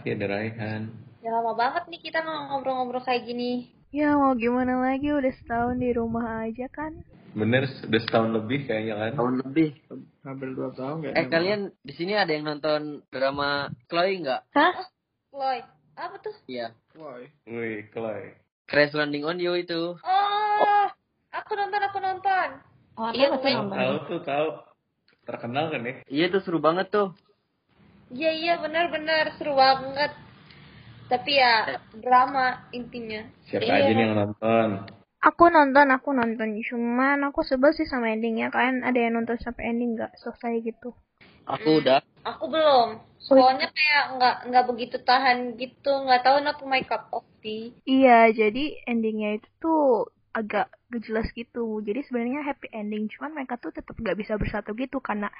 Raffi, ada Raihan. Ya lama banget nih kita ngobrol-ngobrol kayak gini. Ya mau gimana lagi udah setahun di rumah aja kan? Bener, udah setahun lebih kayaknya kan? Tahun lebih. hampir dua tahun Eh kayaknya. kalian di sini ada yang nonton drama Chloe nggak? Hah? Lloyd, apa tuh? Iya. Woi. Wih, Chloe. Crash Landing on You itu. Oh, aku nonton, aku nonton. Oh, Iya, aku nonton. Tahu tuh, tahu. Terkenal kan ya? Iya itu seru banget tuh. Iya iya benar-benar seru banget. Tapi ya drama intinya. Siapa Iya. aja nih yang nonton? Aku nonton, aku nonton. Cuman aku sebel sih sama endingnya. Kalian ada yang nonton sampai ending nggak selesai gitu? Aku Hmm. udah. Aku belum. Soalnya kayak nggak nggak begitu tahan gitu. Nggak tahu not my cup of tea. Iya, jadi endingnya itu tuh agak gak jelas gitu. Jadi sebenarnya happy ending, cuman mereka tuh tetap gak bisa bersatu gitu karena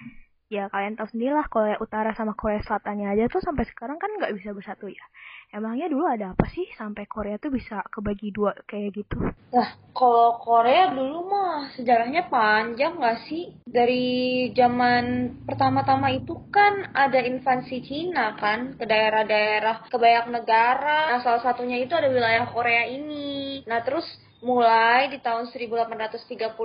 ya kalian tahu sendiri lah Korea Utara sama Korea Selatannya aja tuh sampai sekarang kan nggak bisa bersatu ya. Emangnya dulu ada apa sih sampai Korea tuh bisa kebagi dua kayak gitu? Lah, kalau Korea dulu mah sejarahnya panjang nggak sih? Dari zaman pertama-tama itu kan ada invasi Cina kan ke daerah-daerah, ke banyak negara. Nah, salah satunya itu ada wilayah Korea ini. Nah, terus mulai di tahun 1839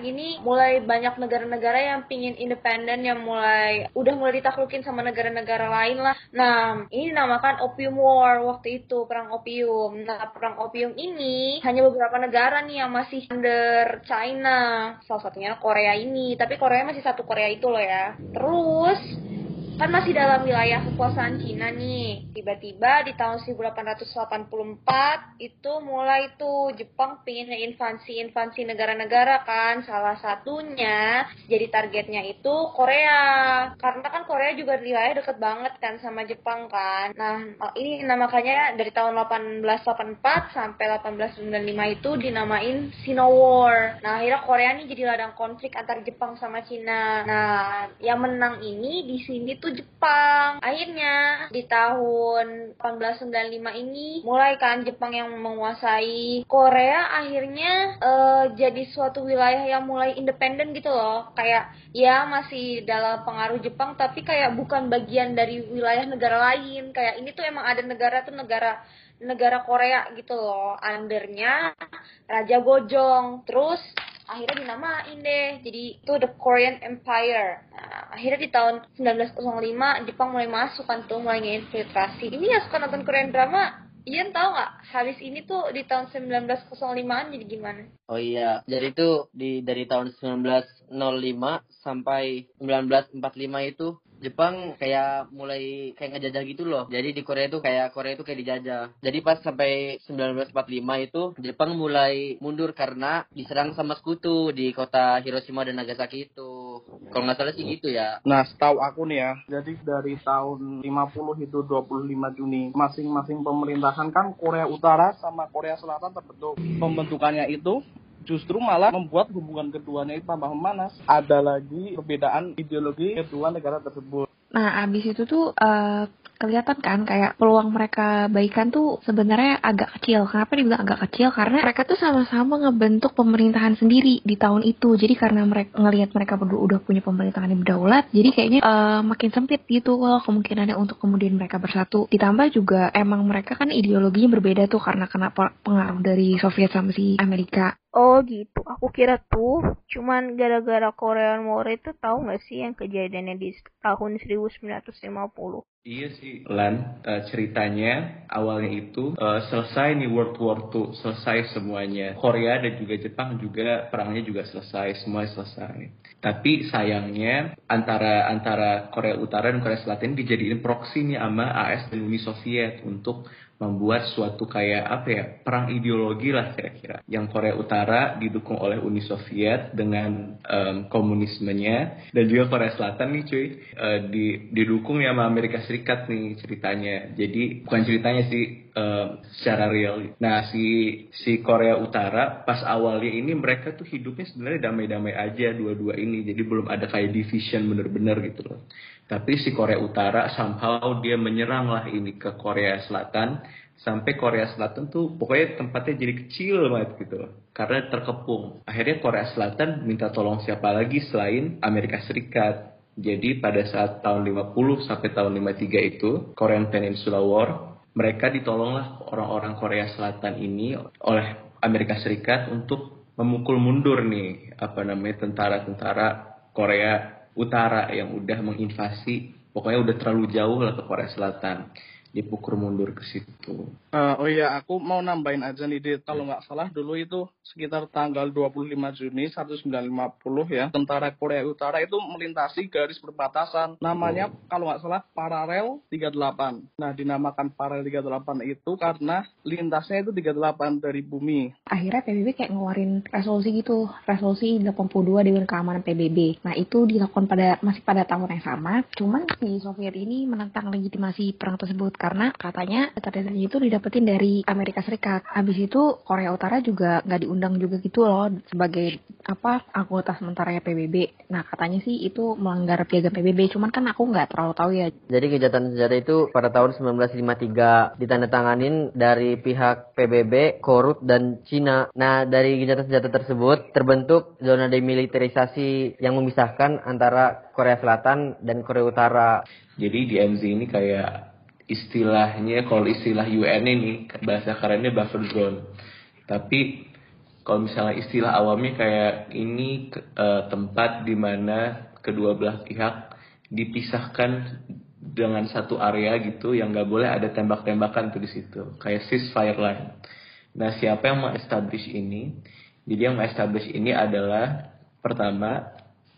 ini mulai banyak negara-negara yang pingin independen yang mulai udah mulai ditaklukin sama negara-negara lain lah. Nah, ini dinamakan Opium War waktu itu perang opium. Nah, perang opium ini hanya beberapa negara nih yang masih under China. Salah satunya Korea ini, tapi Korea masih satu Korea itu loh ya. Terus kan masih dalam wilayah kekuasaan Cina nih. Tiba-tiba di tahun 1884 itu mulai tuh Jepang pingin invasi-invasi negara-negara kan. Salah satunya jadi targetnya itu Korea. Karena kan Korea juga wilayah deket banget kan sama Jepang kan. Nah, ini nah dari tahun 1884 sampai 1895 itu dinamain Sino War. Nah, akhirnya Korea nih jadi ladang konflik antar Jepang sama Cina. Nah, yang menang ini di sini tuh Jepang. Akhirnya di tahun 1895 ini mulai kan Jepang yang menguasai Korea akhirnya eh, jadi suatu wilayah yang mulai independen gitu loh. Kayak ya masih dalam pengaruh Jepang tapi kayak bukan bagian dari wilayah negara lain. Kayak ini tuh emang ada negara tuh negara negara Korea gitu loh. Undernya Raja Gojong. Terus akhirnya dinamain deh. Jadi itu the Korean Empire. Nah, akhirnya di tahun 1905 Jepang mulai masuk kan tuh mulai nginfiltrasi ini ya suka nonton Korean drama Ian tahu nggak? Habis ini tuh di tahun 1905an jadi gimana? Oh iya. Jadi itu di dari tahun 1905 sampai 1945 itu Jepang kayak mulai kayak ngejajah gitu loh. Jadi di Korea itu kayak Korea itu kayak dijajah. Jadi pas sampai 1945 itu Jepang mulai mundur karena diserang sama sekutu di kota Hiroshima dan Nagasaki itu. Kalau nggak salah sih gitu ya. Nah, setahu aku nih ya, jadi dari tahun 50 itu 25 Juni, masing-masing pemerintahan kan Korea Utara sama Korea Selatan terbentuk. Pembentukannya itu justru malah membuat hubungan keduanya itu tambah memanas. Ada lagi perbedaan ideologi kedua negara tersebut. Nah, abis itu tuh eh, kelihatan kan kayak peluang mereka baikan tuh sebenarnya agak kecil. Kenapa dibilang agak kecil? Karena mereka tuh sama-sama ngebentuk pemerintahan sendiri di tahun itu. Jadi karena mereka ngelihat mereka berdua udah punya pemerintahan yang berdaulat, jadi kayaknya eh, makin sempit gitu loh kemungkinannya untuk kemudian mereka bersatu. Ditambah juga emang mereka kan ideologinya berbeda tuh karena kenapa pengaruh dari Soviet sama si Amerika. Oh gitu, aku kira tuh cuman gara-gara Korean War itu tahu nggak sih yang kejadiannya di tahun 1950? Iya sih, Lan. eh, ceritanya awalnya itu eh, selesai nih World War II, selesai semuanya. Korea dan juga Jepang juga perangnya juga selesai, semua selesai. Tapi sayangnya antara antara Korea Utara dan Korea Selatan dijadiin proxy nih sama AS dan Uni Soviet untuk membuat suatu kayak apa ya perang ideologi lah kira-kira. Yang Korea Utara didukung oleh Uni Soviet dengan em, komunismenya. Dan juga Korea Selatan nih cuy. Eh, di, didukung ya sama Amerika Serikat nih ceritanya. Jadi bukan ceritanya sih uh, secara real. Nah si si Korea Utara pas awalnya ini mereka tuh hidupnya sebenarnya damai-damai aja dua-dua ini, jadi belum ada kayak division bener-bener gitu loh. Tapi si Korea Utara somehow dia menyerang lah ini ke Korea Selatan sampai Korea Selatan tuh pokoknya tempatnya jadi kecil banget gitu karena terkepung. Akhirnya Korea Selatan minta tolong siapa lagi selain Amerika Serikat. Jadi pada saat tahun 50 sampai tahun 53 itu, Korean Peninsula War, mereka ditolonglah orang-orang Korea Selatan ini oleh Amerika Serikat untuk memukul mundur nih apa namanya tentara-tentara Korea Utara yang udah menginvasi pokoknya udah terlalu jauh lah ke Korea Selatan dipukul mundur ke situ. Uh, oh iya, aku mau nambahin aja nih, Dit. Kalau nggak salah dulu itu sekitar tanggal 25 Juni 1950 ya, tentara Korea Utara itu melintasi garis perbatasan. Namanya oh. kalau nggak salah paralel 38. Nah, dinamakan paralel 38 itu karena lintasnya itu 38 dari bumi. Akhirnya PBB kayak ngeluarin resolusi gitu, resolusi 82 Dewan Keamanan PBB. Nah, itu dilakukan pada masih pada tahun yang sama, cuman si Soviet ini menentang legitimasi perang tersebut karena katanya data-datanya itu didapetin dari Amerika Serikat. Habis itu Korea Utara juga nggak diundang juga gitu loh sebagai apa anggota sementara ya PBB. Nah katanya sih itu melanggar piagam PBB, cuman kan aku nggak terlalu tahu ya. Jadi kejahatan senjata itu pada tahun 1953 ditandatangani dari pihak PBB, Korut dan Cina. Nah dari kejahatan senjata tersebut terbentuk zona demilitarisasi yang memisahkan antara Korea Selatan dan Korea Utara. Jadi di MZ ini kayak istilahnya kalau istilah UN ini bahasa kerennya buffer zone. Tapi kalau misalnya istilah awamnya kayak ini uh, tempat di mana kedua belah pihak dipisahkan dengan satu area gitu yang nggak boleh ada tembak-tembakan tuh di situ kayak ceasefire line. Nah siapa yang mengestablish ini? Jadi yang mengestablish ini adalah pertama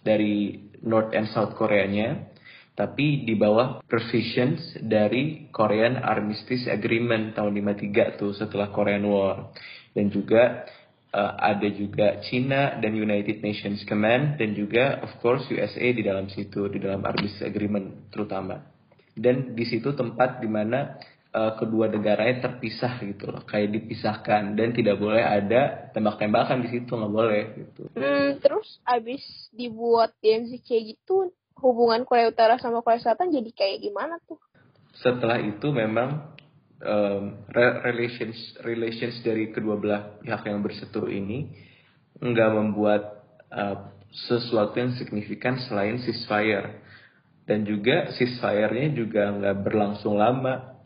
dari North and South Koreanya, tapi di bawah provisions dari Korean Armistice Agreement tahun 53 tuh setelah Korean War. Dan juga uh, ada juga China dan United Nations Command dan juga of course USA di dalam situ di dalam Armistice Agreement terutama. Dan di situ tempat di mana uh, kedua negaranya terpisah gitu loh kayak dipisahkan. Dan tidak boleh ada tembak-tembakan di situ nggak boleh gitu. Hmm, terus abis dibuat DMZC gitu hubungan Korea Utara sama Korea Selatan jadi kayak gimana tuh? Setelah itu memang um, relations relations dari kedua belah pihak yang berseteru ini nggak membuat uh, sesuatu yang signifikan selain ceasefire dan juga ceasefire-nya juga nggak berlangsung lama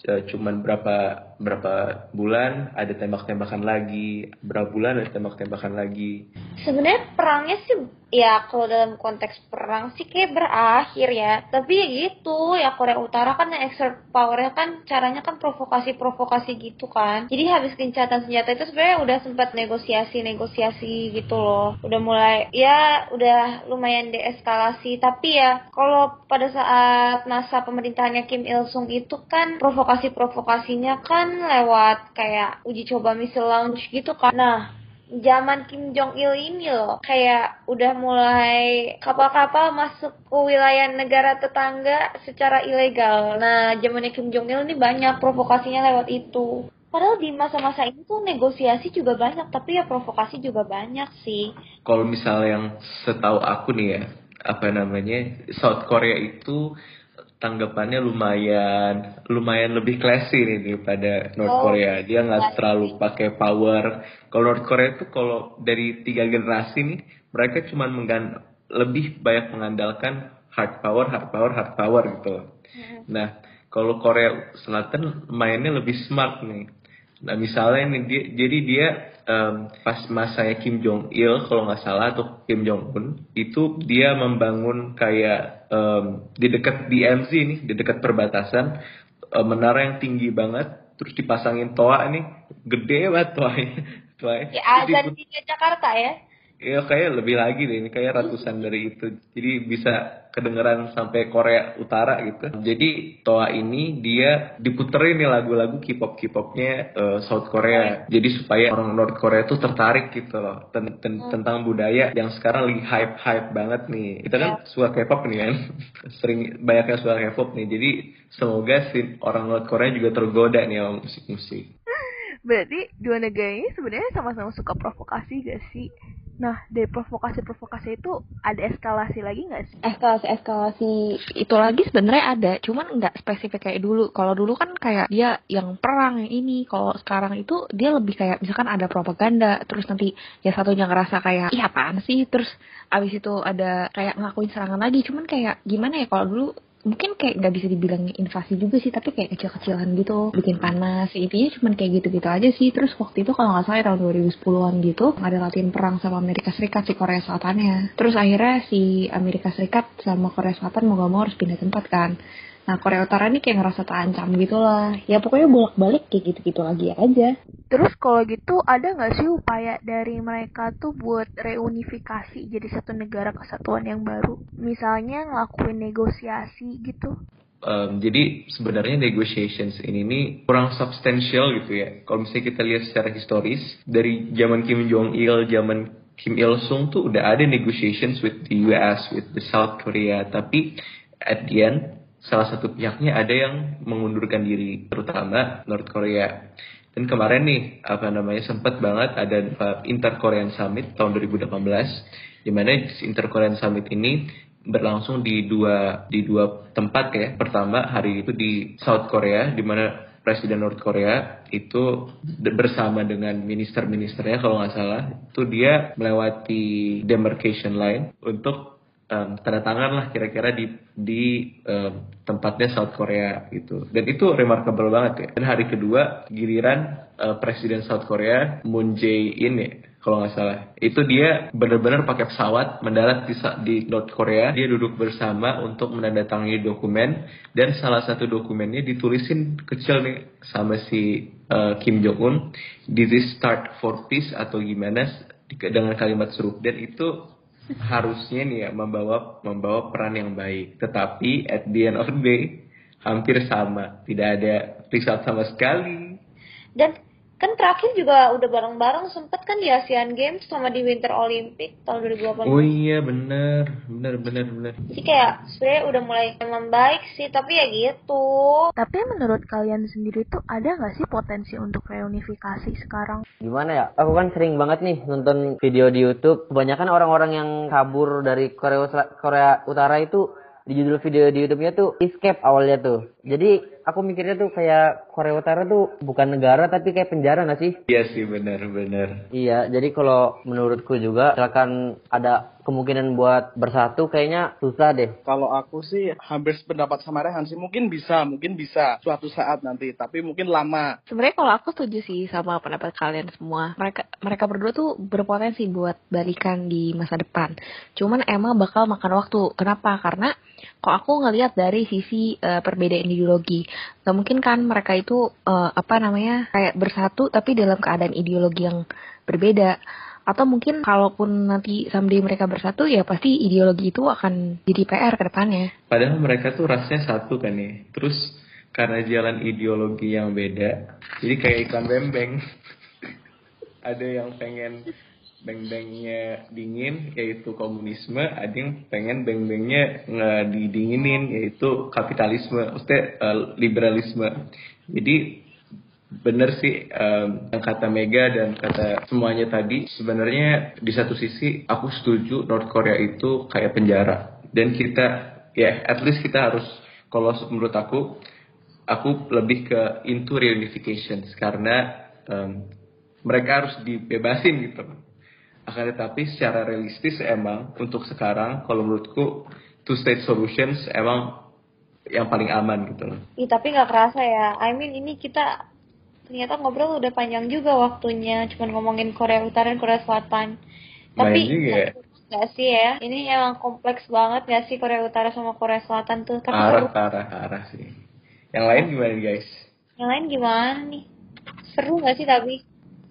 cuman berapa berapa bulan ada tembak-tembakan lagi berapa bulan ada tembak-tembakan lagi. Sebenarnya perangnya sih ya kalau dalam konteks perang sih kayak berakhir ya. Tapi ya gitu ya Korea Utara kan yang exert powernya kan caranya kan provokasi-provokasi gitu kan. Jadi habis gencatan senjata itu sebenarnya udah sempat negosiasi-negosiasi gitu loh. Udah mulai ya udah lumayan deeskalasi. Tapi ya kalau pada saat masa pemerintahannya Kim Il Sung itu kan provokasi-provokasinya kan lewat kayak uji coba missile launch gitu kan nah zaman Kim Jong Il ini loh kayak udah mulai kapal-kapal masuk ke wilayah negara tetangga secara ilegal. Nah, zamannya Kim Jong Il ini banyak provokasinya lewat itu. Padahal di masa-masa ini tuh negosiasi juga banyak, tapi ya provokasi juga banyak sih. Kalau misalnya yang setahu aku nih ya, apa namanya, South Korea itu tanggapannya lumayan lumayan lebih classy nih daripada North oh, Korea. Dia nggak terlalu pakai power. Kalau North Korea itu kalau dari tiga generasi nih mereka cuma menggan lebih banyak mengandalkan hard power, hard power, hard power gitu. Hmm. Nah kalau Korea Selatan mainnya lebih smart nih. Nah misalnya nih dia jadi dia um, pas masanya Kim Jong Il kalau nggak salah atau Kim Jong Un itu dia membangun kayak um, di dekat DMZ nih di dekat perbatasan um, menara yang tinggi banget terus dipasangin toa nih gede banget toanya. Toanya. Ya azan di Jakarta ya Ya kayak lebih lagi deh, ini kayak ratusan dari itu. Jadi bisa kedengeran sampai Korea Utara gitu. Jadi Toa ini dia diputerin nih lagu-lagu K-pop K-popnya uh, South Korea. Jadi supaya orang North Korea tuh tertarik gitu loh ten ten hmm. tentang budaya yang sekarang lagi hype-hype banget nih. Kita kan yeah. suka K-pop nih kan, sering banyak yang suka K-pop nih. Jadi semoga si orang North Korea juga tergoda nih sama musik-musik. Berarti dua negara ini sebenarnya sama-sama suka provokasi gak sih? Nah, dari provokasi-provokasi itu ada eskalasi lagi nggak sih? Eskalasi-eskalasi itu lagi sebenarnya ada, cuman nggak spesifik kayak dulu. Kalau dulu kan kayak dia yang perang yang ini, kalau sekarang itu dia lebih kayak misalkan ada propaganda, terus nanti ya satunya ngerasa kayak, iya apaan sih? Terus abis itu ada kayak ngelakuin serangan lagi, cuman kayak gimana ya kalau dulu mungkin kayak nggak bisa dibilang invasi juga sih tapi kayak kecil-kecilan gitu bikin panas intinya cuma kayak gitu-gitu aja sih. Terus waktu itu kalau nggak salah tahun 2010-an gitu ada latihan perang sama Amerika Serikat si Korea Selatannya. Terus akhirnya si Amerika Serikat sama Korea Selatan mau gak mau harus pindah tempat kan Nah Korea Utara ini kayak ngerasa terancam gitu lah. Ya pokoknya bolak-balik kayak gitu-gitu lagi aja. Terus kalau gitu ada nggak sih upaya dari mereka tuh buat reunifikasi jadi satu negara kesatuan yang baru? Misalnya ngelakuin negosiasi gitu? Um, jadi sebenarnya negotiations ini nih kurang substansial gitu ya. Kalau misalnya kita lihat secara historis dari zaman Kim Jong Il, zaman Kim Il Sung tuh udah ada negotiations with the US, with the South Korea. Tapi at the end salah satu pihaknya ada yang mengundurkan diri, terutama North Korea. Dan kemarin nih, apa namanya, sempat banget ada Inter Korean Summit tahun 2018, di mana Inter Korean Summit ini berlangsung di dua di dua tempat ya. Pertama hari itu di South Korea, di mana Presiden North Korea itu bersama dengan minister-ministernya kalau nggak salah itu dia melewati demarcation line untuk um, tanda tangan lah kira-kira di di um, tempatnya South Korea gitu. Dan itu remarkable banget ya. Dan hari kedua giliran uh, Presiden South Korea Moon Jae-in ya kalau nggak salah. Itu dia benar-benar pakai pesawat mendarat di, di North Korea. Dia duduk bersama untuk menandatangani dokumen. Dan salah satu dokumennya ditulisin kecil nih sama si uh, Kim Jong Un this is start for peace atau gimana? Dengan kalimat serupa dan itu harusnya nih ya membawa membawa peran yang baik. Tetapi at the end of the day hampir sama, tidak ada result sama sekali. Dan kan terakhir juga udah bareng-bareng sempet kan di Asian Games sama di Winter Olympic tahun 2018. Oh iya bener, bener bener bener. Jadi kayak sebenarnya udah mulai membaik sih, tapi ya gitu. Tapi menurut kalian sendiri tuh ada nggak sih potensi untuk reunifikasi sekarang? Gimana ya? Aku kan sering banget nih nonton video di YouTube. Kebanyakan orang-orang yang kabur dari Korea Korea Utara itu di judul video di YouTube-nya tuh escape awalnya tuh. Jadi aku mikirnya tuh kayak Korea Utara tuh bukan negara tapi kayak penjara gak sih? Iya sih benar-benar. Iya, jadi kalau menurutku juga silakan ada kemungkinan buat bersatu kayaknya susah deh. Kalau aku sih hampir sependapat sama Rehan sih mungkin bisa, mungkin bisa suatu saat nanti, tapi mungkin lama. Sebenarnya kalau aku setuju sih sama pendapat kalian semua. Mereka mereka berdua tuh berpotensi buat balikan di masa depan. Cuman emang bakal makan waktu. Kenapa? Karena kok aku ngelihat dari sisi uh, perbedaan ideologi. Gak mungkin kan mereka itu uh, apa namanya kayak bersatu tapi dalam keadaan ideologi yang berbeda atau mungkin kalaupun nanti someday mereka bersatu ya pasti ideologi itu akan jadi PR ke depannya. Padahal mereka tuh rasanya satu kan ya. Terus karena jalan ideologi yang beda, jadi kayak ikan bembeng. Ada yang pengen beng-bengnya dingin yaitu komunisme, ada yang pengen beng-bengnya didinginin yaitu kapitalisme, maksudnya uh, liberalisme. Jadi bener sih um, kata Mega dan kata semuanya tadi sebenarnya di satu sisi aku setuju North Korea itu kayak penjara dan kita ya yeah, at least kita harus kalau menurut aku aku lebih ke into reunification karena um, mereka harus dibebasin gitu akan tetapi secara realistis emang untuk sekarang kalau menurutku two state solutions emang yang paling aman gitu loh. Iya tapi nggak kerasa ya. I mean ini kita ternyata ngobrol udah panjang juga waktunya cuma ngomongin Korea Utara dan Korea Selatan tapi juga. Gak sih ya ini emang kompleks banget gak sih Korea Utara sama Korea Selatan tuh tapi arah seru. arah arah sih yang lain gimana guys yang lain gimana nih seru gak sih tapi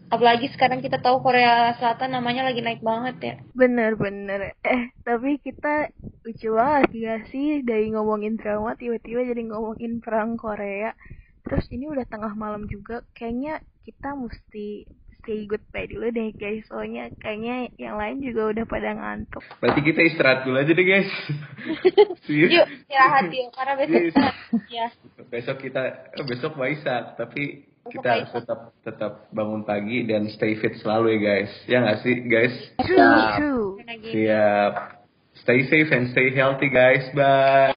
Apalagi sekarang kita tahu Korea Selatan namanya lagi naik banget ya. Bener-bener. Eh, tapi kita lucu banget gak sih dari ngomongin drama tiba-tiba jadi ngomongin perang Korea. Terus ini udah tengah malam juga, kayaknya kita mesti say goodbye dulu deh guys. Soalnya kayaknya yang lain juga udah pada ngantuk. Berarti kita istirahat dulu aja deh guys. Yuk, istirahat yuk karena besok Yes. kita ya. Besok kita eh, besok Waisak, tapi kita harus tetap tetap bangun pagi dan stay fit selalu ya guys. Ya nggak sih guys? True, true. Siap. Stay safe and stay healthy guys. Bye.